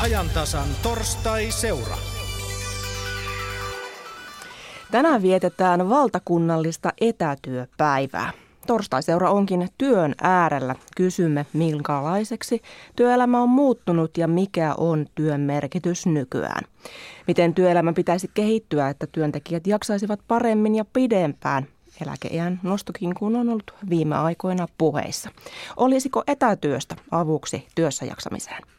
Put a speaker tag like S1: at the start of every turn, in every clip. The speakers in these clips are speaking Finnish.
S1: ajantasan torstai-seura.
S2: Tänään vietetään valtakunnallista etätyöpäivää. Torstaiseura onkin työn äärellä. Kysymme, minkälaiseksi työelämä on muuttunut ja mikä on työn merkitys nykyään. Miten työelämä pitäisi kehittyä, että työntekijät jaksaisivat paremmin ja pidempään. Eläkeiän nostokin kun on ollut viime aikoina puheissa. Olisiko etätyöstä avuksi työssä jaksamiseen?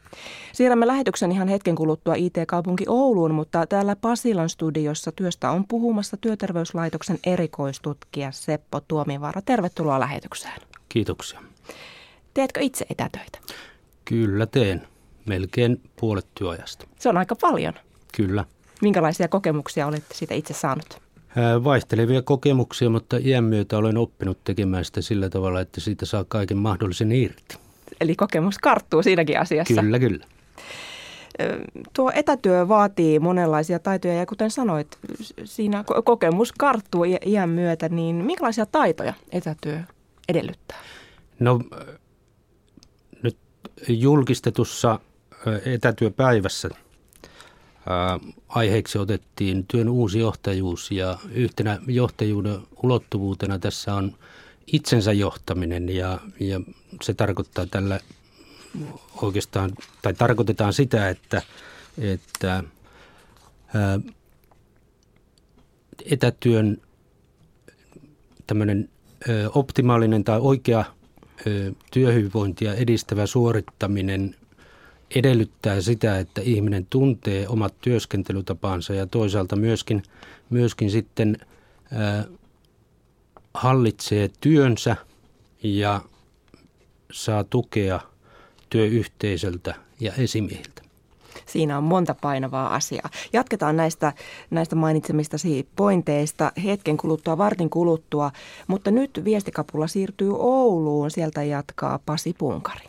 S2: Siirrämme lähetyksen ihan hetken kuluttua IT-kaupunki Ouluun, mutta täällä Pasilan studiossa työstä on puhumassa Työterveyslaitoksen erikoistutkija Seppo Tuomivaara. Tervetuloa lähetykseen.
S3: Kiitoksia.
S2: Teetkö itse etätöitä?
S3: Kyllä teen. Melkein puolet työajasta.
S2: Se on aika paljon.
S3: Kyllä.
S2: Minkälaisia kokemuksia olette siitä itse saanut?
S3: Vaihtelevia kokemuksia, mutta iän myötä olen oppinut tekemään sitä sillä tavalla, että siitä saa kaiken mahdollisen irti.
S2: Eli kokemus karttuu siinäkin asiassa.
S3: Kyllä, kyllä.
S2: Tuo etätyö vaatii monenlaisia taitoja ja kuten sanoit, siinä kokemus karttuu iän myötä, niin minkälaisia taitoja etätyö edellyttää?
S3: No nyt julkistetussa etätyöpäivässä aiheeksi otettiin työn uusi johtajuus ja yhtenä johtajuuden ulottuvuutena tässä on itsensä johtaminen ja, ja se tarkoittaa tällä oikeastaan, tai tarkoitetaan sitä, että, että ää, etätyön tämmöinen optimaalinen tai oikea työhyvinvointia edistävä suorittaminen edellyttää sitä, että ihminen tuntee omat työskentelytapansa ja toisaalta myöskin, myöskin sitten ää, hallitsee työnsä ja saa tukea työyhteisöltä ja esimiehiltä.
S2: Siinä on monta painavaa asiaa. Jatketaan näistä, näistä mainitsemistasi pointeista hetken kuluttua, vartin kuluttua, mutta nyt viestikapulla siirtyy Ouluun. Sieltä jatkaa Pasi Punkari.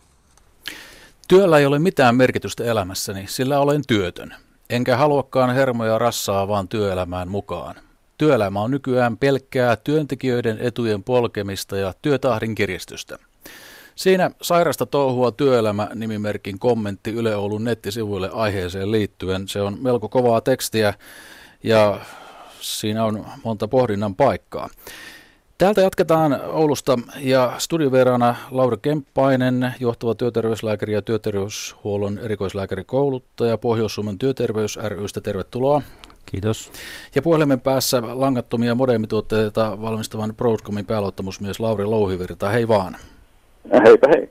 S4: Työllä ei ole mitään merkitystä elämässäni, sillä olen työtön. Enkä haluakaan hermoja rassaa vaan työelämään mukaan. Työelämä on nykyään pelkkää työntekijöiden etujen polkemista ja työtahdin kiristystä. Siinä sairasta touhua työelämä nimimerkin kommentti Yle Oulun nettisivuille aiheeseen liittyen. Se on melko kovaa tekstiä ja siinä on monta pohdinnan paikkaa. Täältä jatketaan Oulusta ja studiovieraana Laura Kemppainen, johtava työterveyslääkäri ja työterveyshuollon erikoislääkärikouluttaja Pohjois-Suomen työterveys rystä. Tervetuloa.
S3: Kiitos.
S4: Ja puhelimen päässä langattomia modemituotteita valmistavan Broadcomin pääluottamusmies Lauri Louhivirta. Hei vaan.
S5: Heipä hei.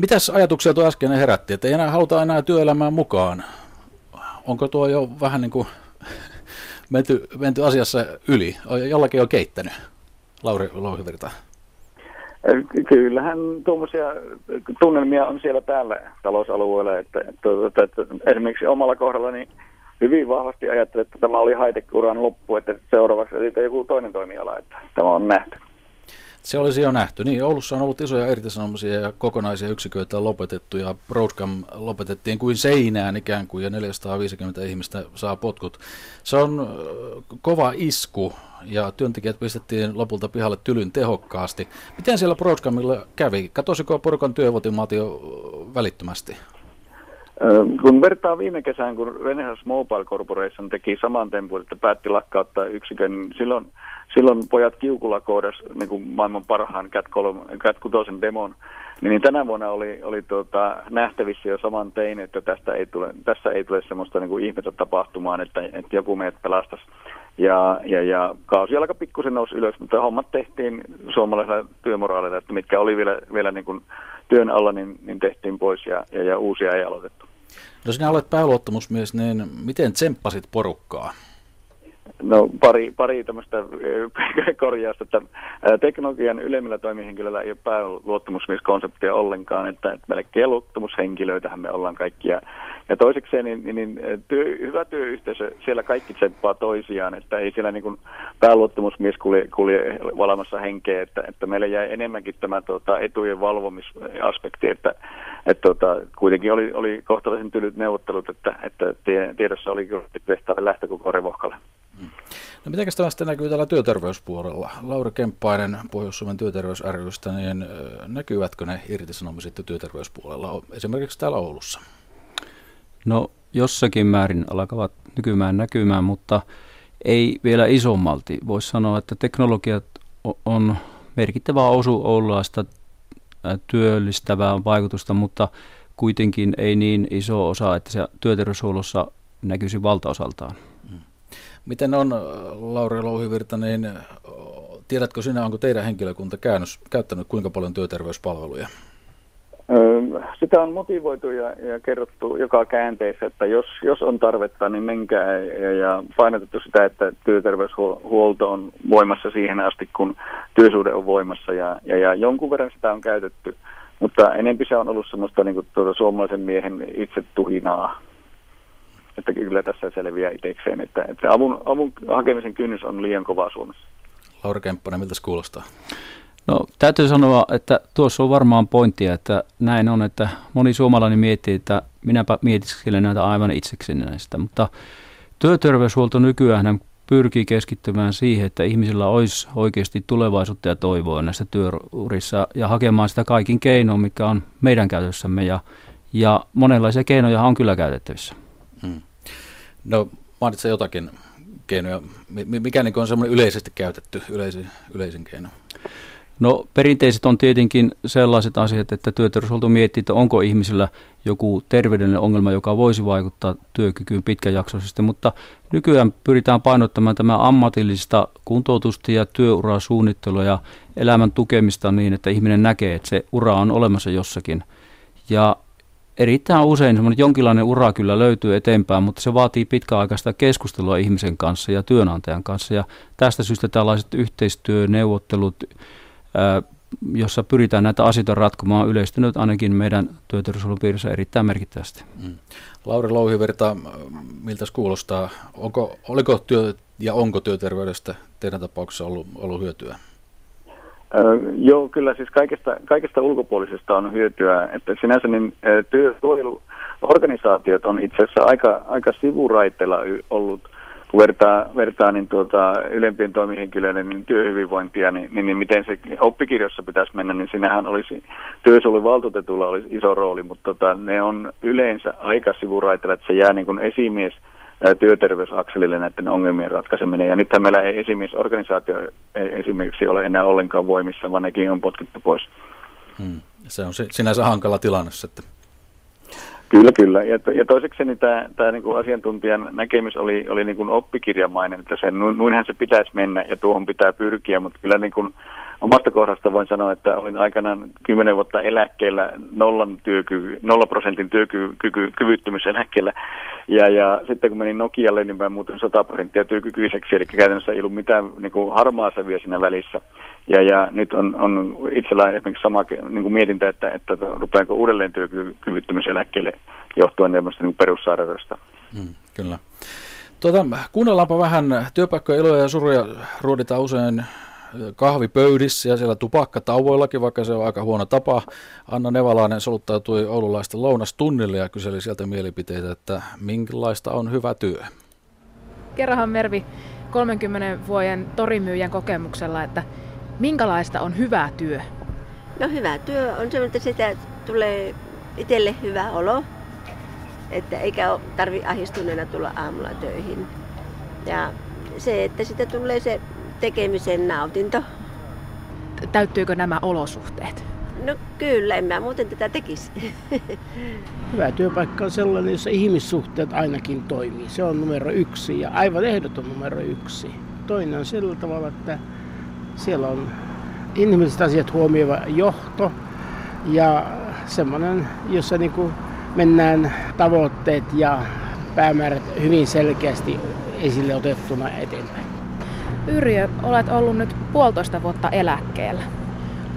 S4: Mitäs ajatuksia tuo äsken herätti, että ei enää haluta enää työelämään mukaan? Onko tuo jo vähän niin kuin menty, menty asiassa yli? Jollakin jo keittänyt, Lauri Louhivirta?
S5: Kyllähän tuommoisia tunnelmia on siellä täällä talousalueella, että, että, että, että esimerkiksi omalla kohdalla niin hyvin vahvasti ajattelin, että tämä oli high-tech-uran loppu, että seuraavaksi sitten joku toinen toimiala, että tämä on nähty.
S4: Se olisi jo nähty. Niin, Oulussa on ollut isoja irtisanomisia ja kokonaisia yksiköitä on lopetettu ja Broadcom lopetettiin kuin seinään ikään kuin ja 450 ihmistä saa potkut. Se on kova isku ja työntekijät pistettiin lopulta pihalle tylyn tehokkaasti. Miten siellä Broadcomilla kävi? Katosiko porukan työvotimaatio välittömästi?
S5: Kun vertaa viime kesään, kun Renaissance Mobile Corporation teki saman tempun, että päätti lakkauttaa yksikön, niin silloin, silloin pojat kiukulla koodas niin kuin maailman parhaan Cat, 3, Cat 6 demon, niin tänä vuonna oli, oli tuota, nähtävissä jo saman tein, että tästä ei tule, tässä ei tule semmoista niin kuin ihmettä tapahtumaan, että, että joku meidät pelastaisi. Ja, ja, ja kausi alkoi pikkusen nousi ylös, mutta hommat tehtiin suomalaisella työmoraalilla, että mitkä oli vielä, vielä niin kuin työn alla, niin, niin tehtiin pois ja, ja, ja uusia ei aloitettu.
S4: No sinä olet pääluottamusmies, niin miten tsemppasit porukkaa?
S5: No pari, pari tämmöistä eh, korjausta, että teknologian ylemmillä toimihenkilöillä ei ole pääluottamusmieskonseptia ollenkaan, että, että melkein luottamushenkilöitähän me ollaan kaikkia. Ja toisekseen niin, niin, niin työ, hyvä työyhteisö, siellä kaikki tsemppaa toisiaan, että ei siellä niin pääluottamusmies kulje, kulje valamassa henkeä, että, että meillä jäi enemmänkin tämä tuota, etujen valvomisaspekti, että, että tuota, kuitenkin oli, oli kohtalaisen tylyt neuvottelut, että, että tiedossa oli kyllä lähtö koko revohkalle.
S4: No miten tämä sitten näkyy täällä työterveyspuolella? Lauri Kemppainen Pohjois-Suomen työterveys rystä, niin näkyvätkö ne irtisanomiset työterveyspuolella, esimerkiksi täällä Oulussa?
S6: No jossakin määrin alkavat nykymään näkymään, mutta ei vielä isommalti. Voisi sanoa, että teknologiat on merkittävä osu Oululaista työllistävää vaikutusta, mutta kuitenkin ei niin iso osa, että se työterveyshuollossa näkyisi valtaosaltaan.
S4: Miten on, Lauri Louhivirta, niin tiedätkö sinä, onko teidän henkilökunta käännös, käyttänyt kuinka paljon työterveyspalveluja?
S5: Sitä on motivoitu ja, ja kerrottu joka käänteessä, että jos, jos on tarvetta, niin menkää ja, ja painotettu sitä, että työterveyshuolto on voimassa siihen asti, kun työsuhde on voimassa ja, ja, ja jonkun verran sitä on käytetty, mutta enempi se on ollut semmoista niin kuin, tuota, suomalaisen miehen itse tuhinaa, että kyllä tässä selviää itsekseen, että, että avun, avun hakemisen kynnys on liian kova Suomessa.
S4: Laura Kemppanen, miltä se kuulostaa?
S6: No täytyy sanoa, että tuossa on varmaan pointtia, että näin on, että moni suomalainen miettii, että minäpä mietiskelen näitä aivan itsekseni näistä, mutta työterveyshuolto nykyään pyrkii keskittymään siihen, että ihmisillä olisi oikeasti tulevaisuutta ja toivoa näissä työurissa ja hakemaan sitä kaikin keinoin, mikä on meidän käytössämme ja, ja monenlaisia keinoja on kyllä käytettävissä. Hmm.
S4: No mainitse jotakin keinoja. Mikä niin on semmoinen yleisesti käytetty yleisin, yleisin keino?
S6: No perinteiset on tietenkin sellaiset asiat, että työterveyshuolto miettii, että onko ihmisillä joku terveydellinen ongelma, joka voisi vaikuttaa työkykyyn pitkäjaksoisesti, mutta nykyään pyritään painottamaan tämä ammatillista kuntoutusta ja työurasuunnittelua ja elämän tukemista niin, että ihminen näkee, että se ura on olemassa jossakin. Ja erittäin usein semmoinen jonkinlainen ura kyllä löytyy eteenpäin, mutta se vaatii pitkäaikaista keskustelua ihmisen kanssa ja työnantajan kanssa. Ja tästä syystä tällaiset yhteistyöneuvottelut, jossa pyritään näitä asioita ratkomaan, on yleistynyt ainakin meidän työterveyshuollon erittäin merkittävästi. Mm.
S4: Lauri Louhiverta, miltä kuulostaa? Onko, oliko työ ja onko työterveydestä teidän tapauksessa ollut, ollut hyötyä?
S5: Joo, kyllä siis kaikesta, kaikesta ulkopuolisesta on hyötyä. Että sinänsä niin työsuojeluorganisaatiot on itse asiassa aika, aika sivuraiteilla ollut – kun vertaa, vertaa niin tuota, ylempien toimihenkilöiden niin työhyvinvointia, niin, niin, niin, miten se oppikirjassa pitäisi mennä, niin sinähän olisi työsuojeluvaltuutetulla olisi iso rooli, mutta tota, ne on yleensä aika sivuraitella, että se jää niin kuin esimies työterveysakselille näiden ongelmien ratkaiseminen. Ja nythän meillä ei esimiesorganisaatio esimerkiksi ole enää ollenkaan voimissa, vaan nekin on potkittu pois.
S4: Hmm. Se on sinänsä hankala tilanne sitten.
S5: Kyllä, kyllä. Ja, to, ja toiseksi niin tämä, tämä niin kuin asiantuntijan näkemys oli, oli niin kuin oppikirjamainen, että se, noinhan se pitäisi mennä ja tuohon pitää pyrkiä, mutta kyllä niin kuin omasta kohdasta voin sanoa, että olin aikanaan kymmenen vuotta eläkkeellä nollan työkyky, nolla prosentin työkyvyttömyyseläkkeellä. Ja, ja sitten kun menin Nokialle, niin mä muutin 100 prosenttia työkykyiseksi, eli käytännössä ei ollut mitään niin kuin harmaa sävyä siinä välissä. Ja, ja nyt on, on itsellä esimerkiksi sama niin kuin mietintä, että, että rupeanko uudelleen työkyvyttömyyseläkkeelle johtuen tämmöistä niin perussairaudesta.
S4: Mm, kyllä. Tuota, kuunnellaanpa vähän työpaikkoja iloja ja suruja ruoditaan usein kahvipöydissä ja siellä tupakkatauvoillakin, vaikka se on aika huono tapa. Anna Nevalainen soluttautui oululaisten lounastunnille ja kyseli sieltä mielipiteitä, että minkälaista on hyvä työ.
S7: Kerrohan Mervi 30 vuoden torimyyjän kokemuksella, että minkälaista on hyvä työ?
S8: No hyvä työ on se, että sitä tulee itselle hyvä olo, että eikä tarvi ahistuneena tulla aamulla töihin. Ja se, että sitä tulee se tekemisen nautinto.
S7: Täyttyykö nämä olosuhteet?
S8: No kyllä, en mä muuten tätä tekisi.
S9: Hyvä työpaikka on sellainen, jossa ihmissuhteet ainakin toimii. Se on numero yksi ja aivan ehdoton numero yksi. Toinen on sillä tavalla, että siellä on inhimilliset asiat huomioiva johto ja semmoinen, jossa niin kuin mennään tavoitteet ja päämäärät hyvin selkeästi esille otettuna eteenpäin.
S7: Yrjö, olet ollut nyt puolitoista vuotta eläkkeellä.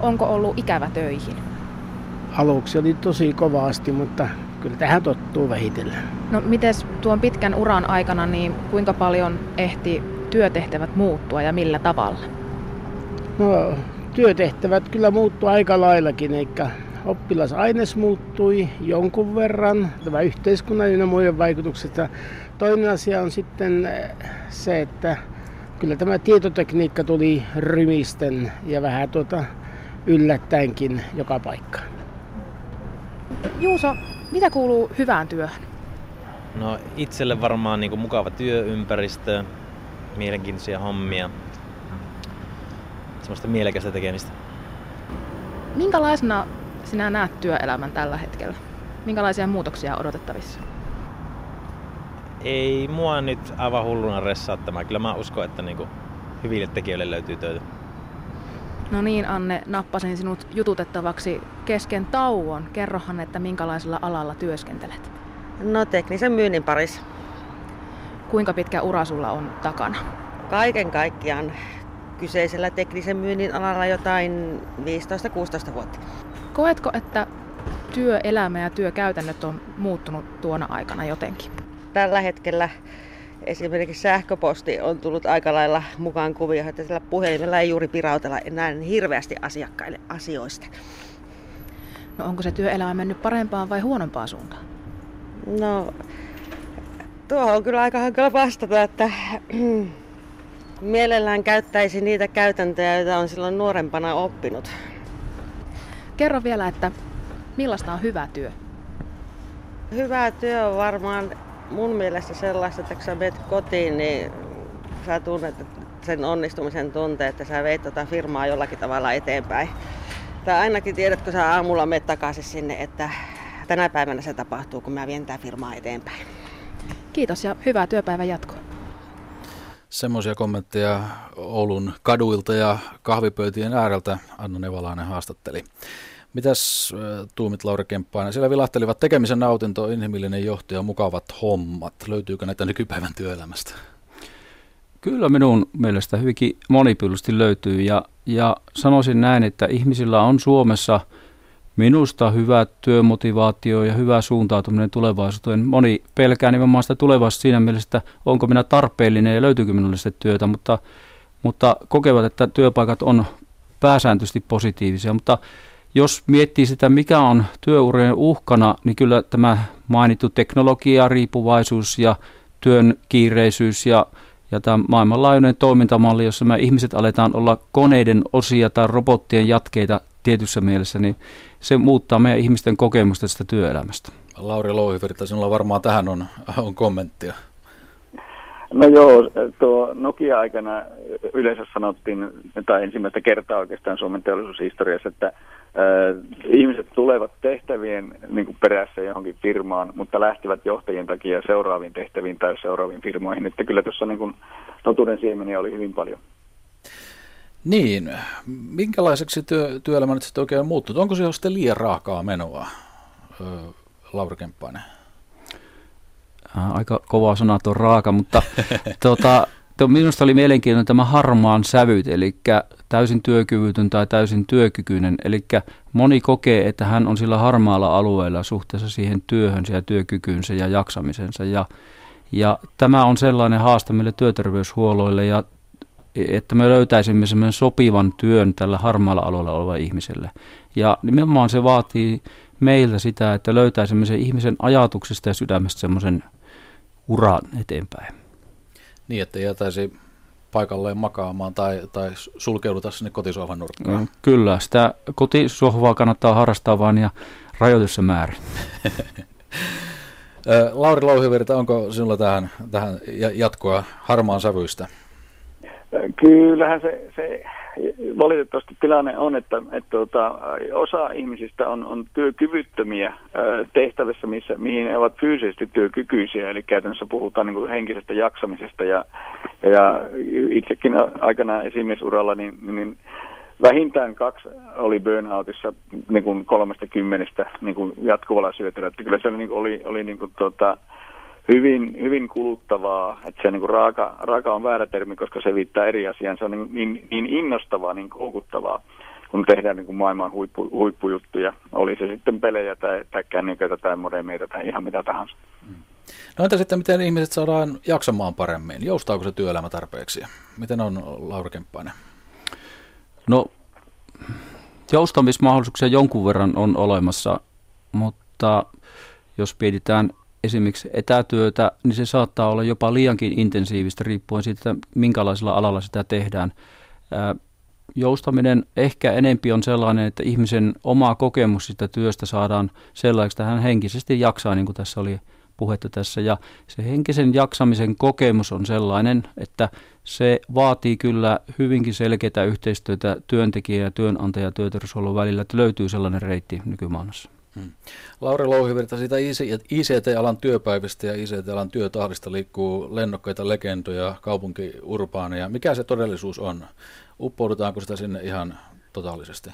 S7: Onko ollut ikävä töihin?
S9: Aluksi oli tosi kovasti, mutta kyllä tähän tottuu vähitellen.
S7: No mites tuon pitkän uran aikana, niin kuinka paljon ehti työtehtävät muuttua ja millä tavalla?
S9: No työtehtävät kyllä muuttuu aika laillakin, eikä oppilasaines muuttui jonkun verran, tämä yhteiskunnallinen ja muiden vaikutukset. Ja toinen asia on sitten se, että kyllä tämä tietotekniikka tuli rymisten ja vähän tuota yllättäenkin joka paikkaan.
S7: Juuso, mitä kuuluu hyvään työhön?
S10: No itselle varmaan niin kuin mukava työympäristö, mielenkiintoisia hommia, semmoista mielekästä tekemistä.
S7: Minkälaisena sinä näet työelämän tällä hetkellä? Minkälaisia muutoksia odotettavissa?
S10: Ei mua nyt aivan hulluna ressaattamaan. Kyllä mä uskon, että niin kuin hyville tekijöille löytyy töitä.
S7: No niin, Anne, nappasin sinut jututettavaksi kesken tauon. Kerrohan, että minkälaisella alalla työskentelet?
S11: No teknisen myynnin parissa.
S7: Kuinka pitkä ura sulla on takana?
S11: Kaiken kaikkiaan kyseisellä teknisen myynnin alalla jotain 15-16 vuotta.
S7: Koetko, että työelämä ja työkäytännöt on muuttunut tuona aikana jotenkin?
S11: Tällä hetkellä esimerkiksi sähköposti on tullut aika lailla mukaan kuvioon, että sillä puhelimella ei juuri pirautella enää hirveästi asiakkaille asioista.
S7: No onko se työelämä mennyt parempaan vai huonompaan suuntaan?
S11: No, tuohon on kyllä aika hankala vastata, että mielellään käyttäisi niitä käytäntöjä, joita on silloin nuorempana oppinut.
S7: Kerro vielä, että millaista on hyvä työ?
S11: Hyvä työ on varmaan mun mielestä sellaista, että kun sä menet kotiin, niin sä tunnet sen onnistumisen tunteen, että sä veit tota firmaa jollakin tavalla eteenpäin. Tai ainakin tiedät, kun sä aamulla menet takaisin sinne, että tänä päivänä se tapahtuu, kun mä vien tää firmaa eteenpäin.
S7: Kiitos ja hyvää työpäivän jatkoa.
S4: Semmoisia kommentteja Oulun kaduilta ja kahvipöytien ääreltä Anna Nevalainen haastatteli. Mitäs tuumit Lauri Kemppainen? Siellä vilahtelivat tekemisen nautinto, inhimillinen johtaja, mukavat hommat. Löytyykö näitä nykypäivän työelämästä?
S6: Kyllä minun mielestä hyvinkin monipylysti löytyy ja, ja sanoisin näin, että ihmisillä on Suomessa minusta hyvä työmotivaatio ja hyvä suuntautuminen tulevaisuuteen. Moni pelkää nimenomaan sitä tulevaisuutta siinä mielessä, että onko minä tarpeellinen ja löytyykö minulle sitä työtä, mutta, mutta kokevat, että työpaikat on pääsääntöisesti positiivisia, mutta jos miettii sitä, mikä on työurien uhkana, niin kyllä tämä mainittu teknologia, riippuvaisuus ja työn kiireisyys ja, ja tämä maailmanlaajuinen toimintamalli, jossa me ihmiset aletaan olla koneiden osia tai robottien jatkeita tietyssä mielessä, niin se muuttaa meidän ihmisten kokemusta tästä työelämästä.
S4: Lauri Louhivirta, sinulla varmaan tähän on, on kommenttia.
S5: No joo, tuo Nokia-aikana yleensä sanottiin, tai ensimmäistä kertaa oikeastaan Suomen teollisuushistoriassa, että ihmiset tulevat tehtävien niin kuin perässä johonkin firmaan, mutta lähtevät johtajien takia seuraaviin tehtäviin tai seuraaviin firmoihin. Että kyllä tuossa niin kuin, totuuden siemeniä oli hyvin paljon.
S4: Niin, minkälaiseksi työ, työelämä nyt sitten oikein on muuttunut? Onko se sitten liian raakaa menoa, Lauri Kemppainen?
S6: Aika kova sana tuo raaka, mutta tuota, minusta oli mielenkiintoinen tämä harmaan sävyt, eli täysin työkyvytön tai täysin työkykyinen. Eli moni kokee, että hän on sillä harmaalla alueella suhteessa siihen työhönsä ja työkykyynsä ja jaksamisensa. Ja, ja tämä on sellainen haaste meille työterveyshuolloille ja että me löytäisimme semmoisen sopivan työn tällä harmaalla alueella olevalle ihmiselle. Ja nimenomaan se vaatii meiltä sitä, että löytäisimme sen ihmisen ajatuksesta ja sydämestä semmoisen uran eteenpäin.
S4: Niin, että jätäisi paikalleen makaamaan tai, tai sulkeuduta sinne kotisohvan nurkkaan.
S6: Mm, kyllä, sitä kotisohvaa kannattaa harrastaa vain ja rajoitussa määrin.
S4: Lauri Louhivirta, onko sinulla tähän, tähän jatkoa harmaan sävyistä?
S5: Kyllähän se, se valitettavasti tilanne on, että, että tuota, osa ihmisistä on, on työkyvyttömiä tehtävissä, missä, mihin he ovat fyysisesti työkykyisiä, eli käytännössä puhutaan niin kuin henkisestä jaksamisesta, ja, ja itsekin aikana esimiesuralla, niin, niin vähintään kaksi oli burnoutissa niin kuin kolmesta kymmenestä niin kuin jatkuvalla syötöllä, että kyllä se oli, niin oli, oli niin kuin, tuota, hyvin, hyvin kuluttavaa, että se niin kuin raaka, raaka on väärä termi, koska se viittaa eri asiaan. Se on niin, niin, niin innostavaa, niin koukuttavaa, kun tehdään niin kuin maailman huippu, huippujuttuja. Oli se sitten pelejä tai, tai kännyköitä tai modemeita tai ihan mitä tahansa.
S4: No entä sitten, miten ihmiset saadaan jaksamaan paremmin? Joustaako se työelämä tarpeeksi? Miten on, Laura Kemppainen?
S6: No, joustamismahdollisuuksia jonkun verran on olemassa, mutta jos mietitään esimerkiksi etätyötä, niin se saattaa olla jopa liiankin intensiivistä riippuen siitä, minkälaisella alalla sitä tehdään. Joustaminen ehkä enempi on sellainen, että ihmisen oma kokemus sitä työstä saadaan sellaiseksi, että hän henkisesti jaksaa, niin kuin tässä oli puhetta tässä. Ja se henkisen jaksamisen kokemus on sellainen, että se vaatii kyllä hyvinkin selkeää yhteistyötä työntekijä- ja työnantaja- ja työterveyshuollon välillä, että löytyy sellainen reitti nykymaailmassa. Hmm.
S4: Lauri Louhivirta siitä ICT-alan työpäivistä ja ICT-alan työtahdista liikkuu lennokkaita legendoja, kaupunkiurbaaneja. Mikä se todellisuus on? Uppoudutaanko sitä sinne ihan totaalisesti?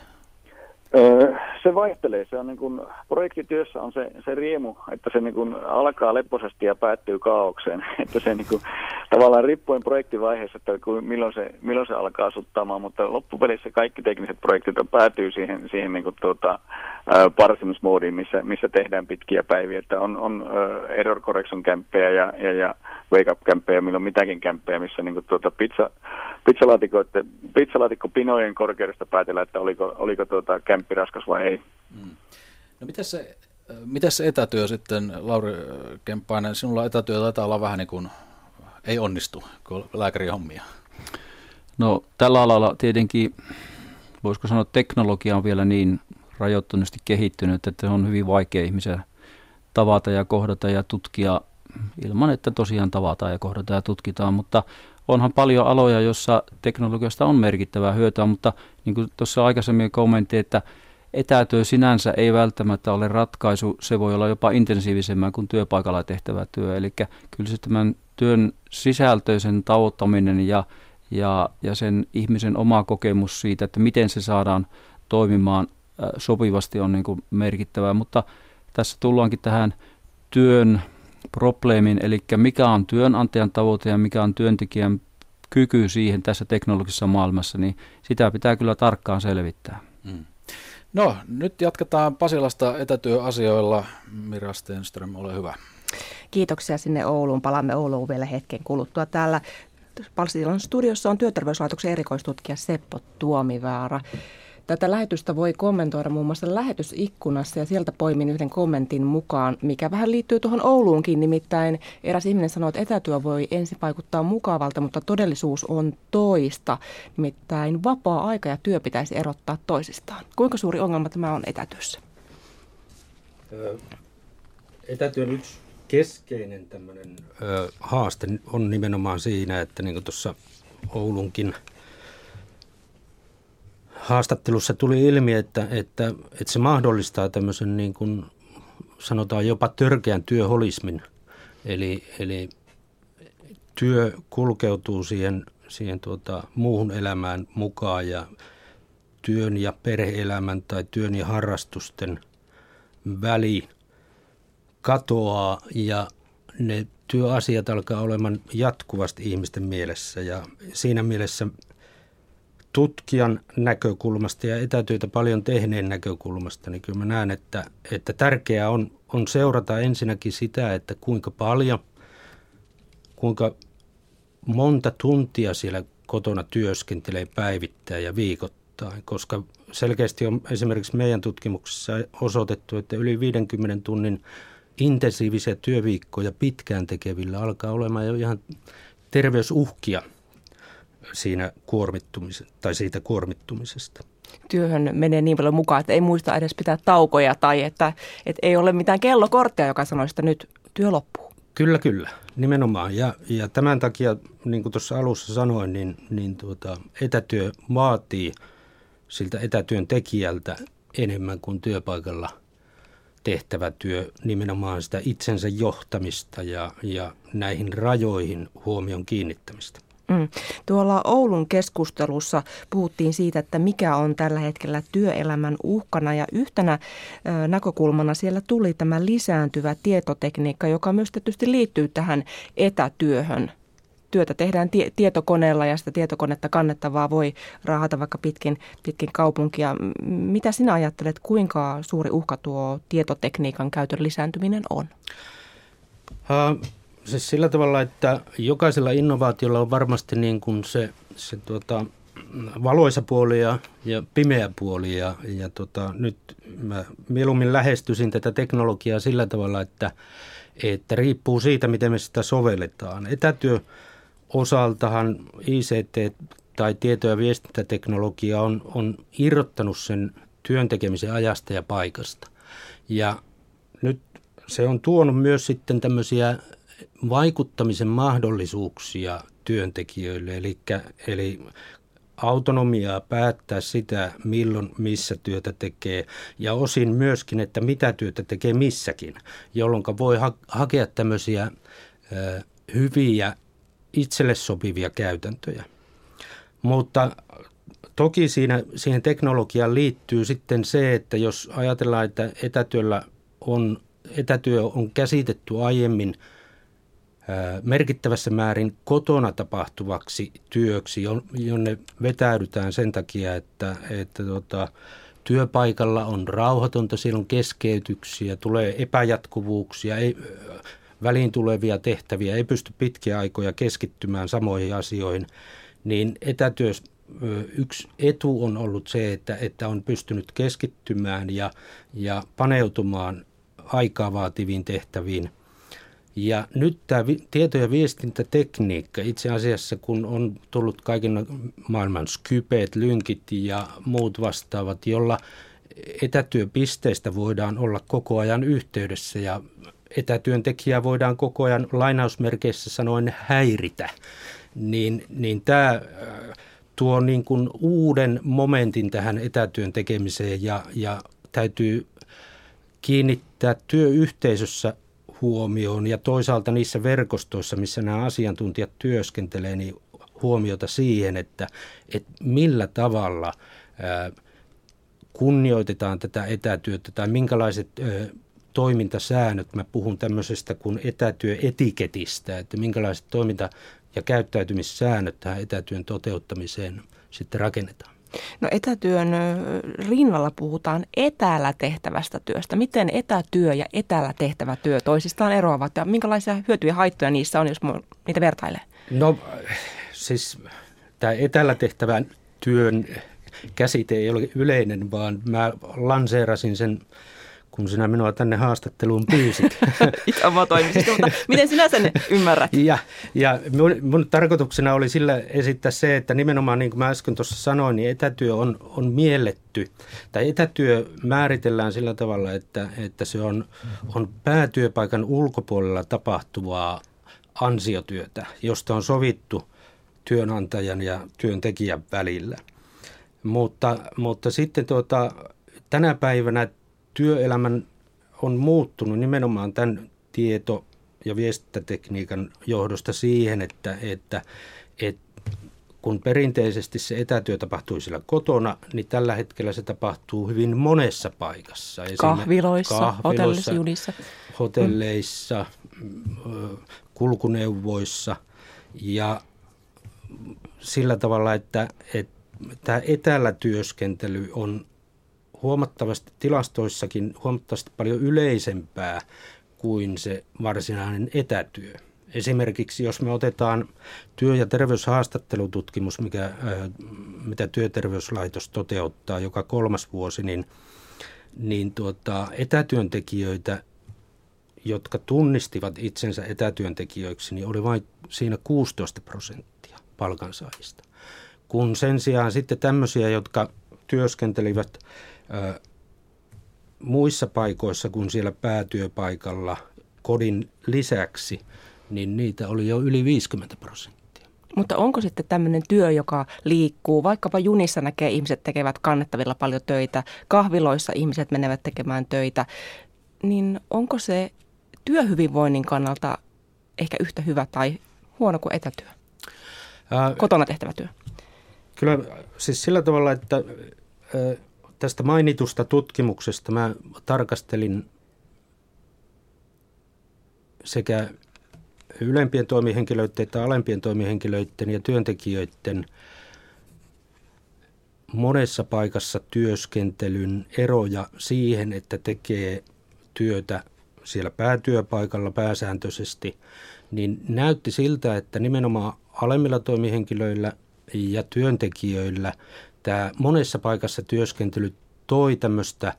S5: Se vaihtelee. Se on niin kuin, projektityössä on se, se riemu, että se niin kuin alkaa lepposesti ja päättyy kaaukseen. Että se niin kuin, tavallaan riippuen projektivaiheessa, että milloin se, milloin se alkaa suttaamaan, mutta loppupelissä kaikki tekniset projektit päätyy siihen, siihen niin kuin, tuota, parsimismoodiin, missä, missä tehdään pitkiä päiviä. Että on, on error correction kämppejä ja, ja, ja wake up kämppejä, milloin mitäkin kämppejä, missä niin kuin, tuota, pizza, pizzalaatikko pinojen korkeudesta päätellään, että oliko, oliko tuota, kämppi raskas vai ei. Mm.
S4: No miten se, miten se etätyö sitten, Lauri Kemppainen, sinulla etätyö taitaa olla vähän niin kuin ei onnistu, kun lääkäri hommia?
S6: No tällä alalla tietenkin, voisiko sanoa, että teknologia on vielä niin rajoittuneesti kehittynyt, että on hyvin vaikea ihmisiä tavata ja kohdata ja tutkia ilman, että tosiaan tavataan ja kohdataan ja tutkitaan, mutta onhan paljon aloja, jossa teknologiasta on merkittävää hyötyä, mutta niin kuin tuossa aikaisemmin kommentti, että etätyö sinänsä ei välttämättä ole ratkaisu, se voi olla jopa intensiivisemmän kuin työpaikalla tehtävä työ. Eli kyllä se tämän työn sisältöisen tavoittaminen ja, ja, ja sen ihmisen oma kokemus siitä, että miten se saadaan toimimaan sopivasti on niin kuin merkittävää, mutta tässä tullaankin tähän työn probleemin, eli mikä on työnantajan tavoite ja mikä on työntekijän kyky siihen tässä teknologisessa maailmassa, niin sitä pitää kyllä tarkkaan selvittää. Mm.
S4: No, nyt jatketaan Pasilasta etätyöasioilla. Mira Stenström, ole hyvä.
S2: Kiitoksia sinne Ouluun. Palaamme Ouluun vielä hetken kuluttua. Täällä Palsilan studiossa on työterveyslaitoksen erikoistutkija Seppo Tuomivaara. Tätä lähetystä voi kommentoida muun muassa lähetysikkunassa ja sieltä poimin yhden kommentin mukaan, mikä vähän liittyy tuohon Ouluunkin. Nimittäin eräs ihminen sanoi, että etätyö voi ensin vaikuttaa mukavalta, mutta todellisuus on toista. Nimittäin vapaa-aika ja työ pitäisi erottaa toisistaan. Kuinka suuri ongelma tämä on etätyössä?
S3: Etätyön yksi keskeinen tämmöinen haaste on nimenomaan siinä, että niin kuin tuossa Oulunkin – haastattelussa tuli ilmi, että, että, että se mahdollistaa tämmöisen niin kuin sanotaan jopa törkeän työholismin. Eli, eli työ kulkeutuu siihen, siihen tuota, muuhun elämään mukaan ja työn ja perheelämän tai työn ja harrastusten väli katoaa ja ne työasiat alkaa olemaan jatkuvasti ihmisten mielessä ja siinä mielessä tutkijan näkökulmasta ja etätyötä paljon tehneen näkökulmasta, niin kyllä mä näen, että, että tärkeää on, on seurata ensinnäkin sitä, että kuinka paljon, kuinka monta tuntia siellä kotona työskentelee päivittäin ja viikoittain, koska selkeästi on esimerkiksi meidän tutkimuksessa osoitettu, että yli 50 tunnin intensiivisiä työviikkoja pitkään tekevillä alkaa olemaan jo ihan terveysuhkia – siinä kuormittumisesta tai siitä kuormittumisesta.
S2: Työhön menee niin paljon mukaan, että ei muista edes pitää taukoja tai että, että ei ole mitään kellokorttia, joka sanoo, että nyt työ loppuu.
S3: Kyllä, kyllä, nimenomaan. Ja, ja tämän takia, niin kuin tuossa alussa sanoin, niin, niin tuota, etätyö vaatii siltä etätyön tekijältä enemmän kuin työpaikalla tehtävä työ, nimenomaan sitä itsensä johtamista ja, ja näihin rajoihin huomion kiinnittämistä.
S2: Mm. Tuolla Oulun keskustelussa puhuttiin siitä, että mikä on tällä hetkellä työelämän uhkana ja yhtenä ö, näkökulmana siellä tuli tämä lisääntyvä tietotekniikka, joka myös tietysti liittyy tähän etätyöhön. Työtä tehdään tie- tietokoneella ja sitä tietokonetta kannettavaa voi raahata vaikka pitkin, pitkin kaupunkia. Mitä sinä ajattelet, kuinka suuri uhka tuo tietotekniikan käytön lisääntyminen on?
S3: Uh siis sillä tavalla, että jokaisella innovaatiolla on varmasti niin kuin se, se tuota, valoisa puoli ja, ja pimeä puoli. Ja, ja tota, nyt mä mieluummin lähestyisin tätä teknologiaa sillä tavalla, että, että riippuu siitä, miten me sitä sovelletaan. Etätyö osaltahan ICT tai tieto- ja viestintäteknologia on, on irrottanut sen työn tekemisen ajasta ja paikasta. Ja nyt se on tuonut myös sitten tämmöisiä vaikuttamisen mahdollisuuksia työntekijöille, eli, eli autonomiaa päättää sitä, milloin missä työtä tekee ja osin myöskin, että mitä työtä tekee missäkin, jolloin voi ha- hakea tämmöisiä ö, hyviä itselle sopivia käytäntöjä. Mutta toki siinä, siihen teknologiaan liittyy sitten se, että jos ajatellaan, että etätyöllä on, etätyö on käsitetty aiemmin – merkittävässä määrin kotona tapahtuvaksi työksi, jonne vetäydytään sen takia, että, että tota, työpaikalla on rauhatonta, siellä on keskeytyksiä, tulee epäjatkuvuuksia, ei, väliin tulevia tehtäviä, ei pysty pitkiä aikoja keskittymään samoihin asioihin, niin etätyö yksi etu on ollut se, että, että on pystynyt keskittymään ja, ja paneutumaan aikaa vaativiin tehtäviin – ja nyt tämä tieto- ja viestintätekniikka. Itse asiassa, kun on tullut kaiken maailman skypeet, lynkit ja muut vastaavat, jolla etätyöpisteistä voidaan olla koko ajan yhteydessä ja etätyöntekijää voidaan koko ajan lainausmerkeissä sanoen häiritä, niin, niin tämä äh, tuo niin kuin uuden momentin tähän etätyön tekemiseen ja, ja täytyy kiinnittää työyhteisössä huomioon ja toisaalta niissä verkostoissa, missä nämä asiantuntijat työskentelee, niin huomiota siihen, että, että millä tavalla kunnioitetaan tätä etätyötä tai minkälaiset ää, toimintasäännöt, mä puhun tämmöisestä kuin etätyöetiketistä, että minkälaiset toiminta- ja käyttäytymissäännöt tähän etätyön toteuttamiseen sitten rakennetaan.
S2: No etätyön rinnalla puhutaan etäällä tehtävästä työstä. Miten etätyö ja etäällä tehtävä työ toisistaan eroavat ja minkälaisia hyötyjä ja haittoja niissä on, jos niitä vertailee?
S3: No siis tämä etäällä tehtävän työn käsite ei ole yleinen, vaan mä lanseerasin sen kun sinä minua tänne haastatteluun pyysit.
S2: Itse oma mutta miten sinä sen ymmärrät?
S3: Ja, ja mun, mun tarkoituksena oli sillä esittää se, että nimenomaan niin kuin mä äsken tuossa sanoin, niin etätyö on, on mielletty. Tai etätyö määritellään sillä tavalla, että, että se on, on päätyöpaikan ulkopuolella tapahtuvaa ansiotyötä, josta on sovittu työnantajan ja työntekijän välillä. Mutta, mutta sitten tuota, tänä päivänä työelämän on muuttunut nimenomaan tämän tieto- ja viestintätekniikan johdosta siihen, että, että, että kun perinteisesti se etätyö tapahtui siellä kotona, niin tällä hetkellä se tapahtuu hyvin monessa paikassa.
S2: Kahviloissa, kahviloissa junissa.
S3: hotelleissa, mm. kulkuneuvoissa ja sillä tavalla, että, että tämä etäällä työskentely on huomattavasti tilastoissakin huomattavasti paljon yleisempää kuin se varsinainen etätyö. Esimerkiksi jos me otetaan työ- ja terveyshaastattelututkimus, mikä, äh, mitä työterveyslaitos toteuttaa joka kolmas vuosi, niin, niin tuota, etätyöntekijöitä, jotka tunnistivat itsensä etätyöntekijöiksi, niin oli vain siinä 16 prosenttia palkansaajista. Kun sen sijaan sitten tämmöisiä, jotka työskentelivät muissa paikoissa kuin siellä päätyöpaikalla kodin lisäksi, niin niitä oli jo yli 50 prosenttia.
S2: Mutta onko sitten tämmöinen työ, joka liikkuu, vaikkapa junissa näkee ihmiset tekevät kannettavilla paljon töitä, kahviloissa ihmiset menevät tekemään töitä, niin onko se työhyvinvoinnin kannalta ehkä yhtä hyvä tai huono kuin etätyö? Ää, Kotona tehtävä työ.
S3: Kyllä siis sillä tavalla, että tästä mainitusta tutkimuksesta mä tarkastelin sekä ylempien toimihenkilöiden että alempien toimihenkilöiden ja työntekijöiden monessa paikassa työskentelyn eroja siihen, että tekee työtä siellä päätyöpaikalla pääsääntöisesti, niin näytti siltä, että nimenomaan alemmilla toimihenkilöillä ja työntekijöillä tämä monessa paikassa työskentely toi tämmöistä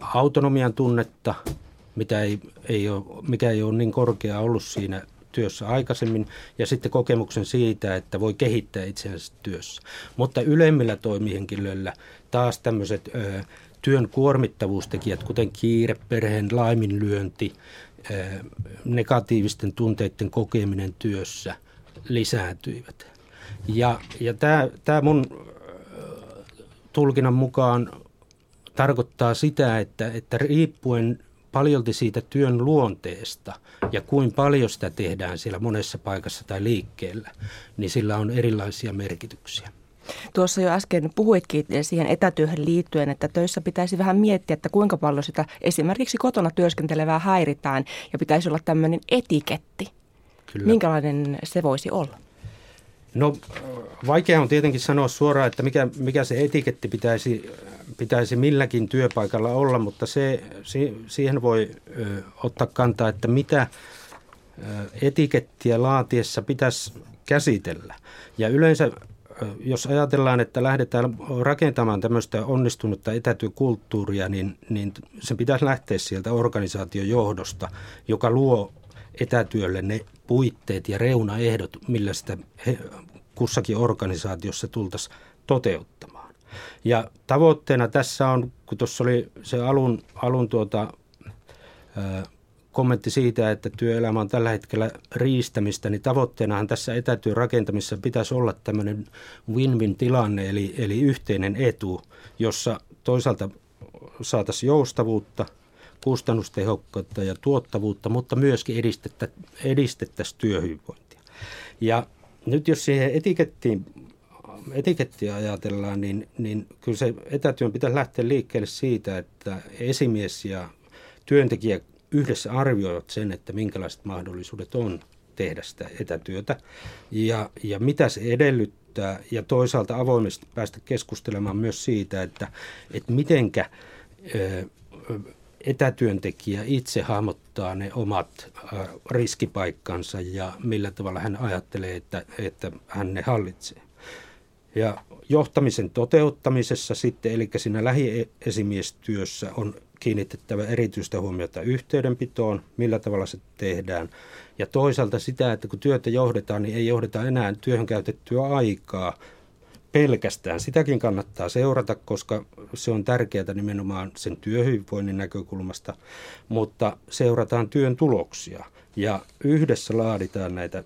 S3: autonomian tunnetta, mitä ei, ei ole, mikä ei ole niin korkea ollut siinä työssä aikaisemmin, ja sitten kokemuksen siitä, että voi kehittää itsensä työssä. Mutta ylemmillä toimihenkilöillä taas tämmöiset ö, työn kuormittavuustekijät, kuten kiire, perheen laiminlyönti, negatiivisten tunteiden kokeminen työssä lisääntyivät. Ja, ja tämä mun tulkinnan mukaan tarkoittaa sitä, että, että riippuen paljolti siitä työn luonteesta ja kuin paljon sitä tehdään siellä monessa paikassa tai liikkeellä, niin sillä on erilaisia merkityksiä.
S2: Tuossa jo äsken puhuitkin siihen etätyöhön liittyen, että töissä pitäisi vähän miettiä, että kuinka paljon sitä esimerkiksi kotona työskentelevää häiritään ja pitäisi olla tämmöinen etiketti. Kyllä. Minkälainen se voisi olla?
S3: No vaikea on tietenkin sanoa suoraan, että mikä, mikä se etiketti pitäisi, pitäisi milläkin työpaikalla olla, mutta se, siihen voi ö, ottaa kantaa, että mitä ö, etikettiä laatiessa pitäisi käsitellä. Ja yleensä jos ajatellaan, että lähdetään rakentamaan tämmöistä onnistunutta etätyökulttuuria, niin, niin se pitäisi lähteä sieltä organisaation johdosta, joka luo etätyölle ne puitteet ja reunaehdot, millä sitä he, kussakin organisaatiossa tultaisiin toteuttamaan. Ja tavoitteena tässä on, kun tuossa oli se alun, alun tuota, kommentti siitä, että työelämä on tällä hetkellä riistämistä, niin tavoitteenahan tässä etätyön rakentamisessa pitäisi olla tämmöinen win-win tilanne, eli, eli yhteinen etu, jossa toisaalta saataisiin joustavuutta, kustannustehokkautta ja tuottavuutta, mutta myöskin edistettä, edistettäisiin työhyvinvointia. Ja nyt jos siihen etikettiin, etikettiä ajatellaan, niin, niin kyllä se etätyön pitäisi lähteä liikkeelle siitä, että esimies ja työntekijä yhdessä arvioivat sen, että minkälaiset mahdollisuudet on tehdä sitä etätyötä ja, ja mitä se edellyttää ja toisaalta avoimesti päästä keskustelemaan myös siitä, että, että mitenkä etätyöntekijä itse hahmottaa ne omat riskipaikkansa ja millä tavalla hän ajattelee, että, että hän ne hallitsee. Ja johtamisen toteuttamisessa sitten, eli siinä lähiesimiestyössä on kiinnitettävä erityistä huomiota yhteydenpitoon, millä tavalla se tehdään. Ja toisaalta sitä, että kun työtä johdetaan, niin ei johdeta enää työhön käytettyä aikaa pelkästään. Sitäkin kannattaa seurata, koska se on tärkeää nimenomaan sen työhyvinvoinnin näkökulmasta, mutta seurataan työn tuloksia ja yhdessä laaditaan näitä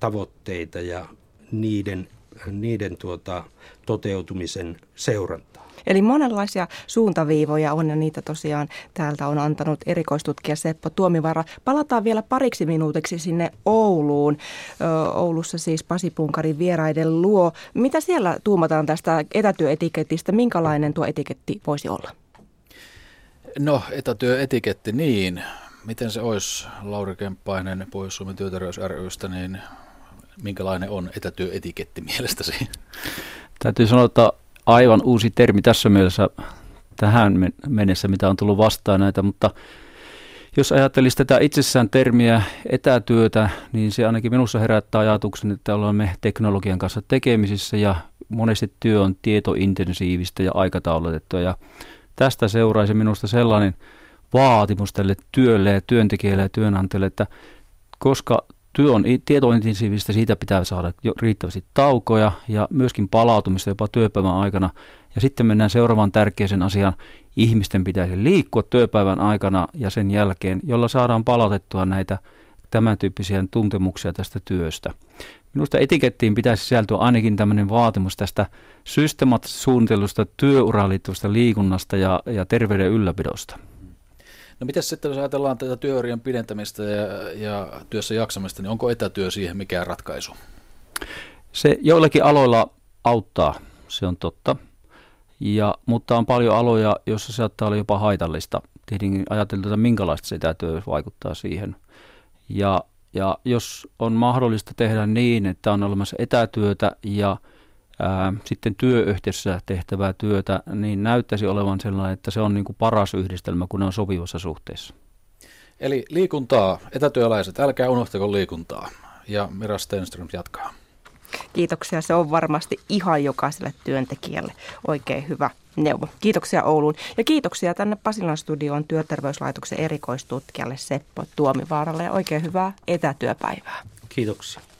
S3: tavoitteita ja niiden, niiden tuota, toteutumisen seurantaa.
S2: Eli monenlaisia suuntaviivoja on ja niitä tosiaan täältä on antanut erikoistutkija Seppo Tuomivara. Palataan vielä pariksi minuutiksi sinne Ouluun. Oulussa siis Pasi Punkarin vieraiden luo. Mitä siellä tuumataan tästä etätyöetiketistä? Minkälainen tuo etiketti voisi olla?
S4: No, etätyöetiketti, niin. Miten se olisi, Lauri Kemppainen Pohjois-Suomen työterveys rystä, niin minkälainen on etätyöetiketti mielestäsi?
S6: Täytyy sanoa, että aivan uusi termi tässä mielessä tähän mennessä, mitä on tullut vastaan näitä, mutta jos ajattelisi tätä itsessään termiä etätyötä, niin se ainakin minussa herättää ajatuksen, että olemme teknologian kanssa tekemisissä ja monesti työ on tietointensiivistä ja aikataulutettua. Ja tästä seuraisi minusta sellainen vaatimus tälle työlle ja työntekijälle ja työnantajalle, että koska työ on tietointensiivistä, siitä pitää saada jo riittävästi taukoja ja myöskin palautumista jopa työpäivän aikana. Ja sitten mennään seuraavaan tärkeäseen asiaan. Ihmisten pitäisi liikkua työpäivän aikana ja sen jälkeen, jolla saadaan palautettua näitä tämän tyyppisiä tuntemuksia tästä työstä. Minusta etikettiin pitäisi sisältyä ainakin tämmöinen vaatimus tästä systemaattisesta suunnitellusta työuraan liittyvästä liikunnasta ja, ja terveyden ylläpidosta.
S4: No miten sitten, jos ajatellaan tätä työurien pidentämistä ja, ja työssä jaksamista, niin onko etätyö siihen mikään ratkaisu?
S6: Se joillakin aloilla auttaa, se on totta. Ja, mutta on paljon aloja, joissa saattaa olla jopa haitallista. Tietenkin ajateltu, että minkälaista se etätyö vaikuttaa siihen. Ja, ja jos on mahdollista tehdä niin, että on olemassa etätyötä ja ää, sitten työyhteisössä tehtävää työtä, niin näyttäisi olevan sellainen, että se on niin kuin paras yhdistelmä, kun ne on sopivassa suhteessa.
S4: Eli liikuntaa, etätyöläiset, älkää unohtako liikuntaa. Ja Mira Stenström jatkaa.
S2: Kiitoksia, se on varmasti ihan jokaiselle työntekijälle oikein hyvä neuvo. Kiitoksia Ouluun ja kiitoksia tänne Pasilan studioon työterveyslaitoksen erikoistutkijalle Seppo Tuomivaaralle ja oikein hyvää etätyöpäivää.
S3: Kiitoksia.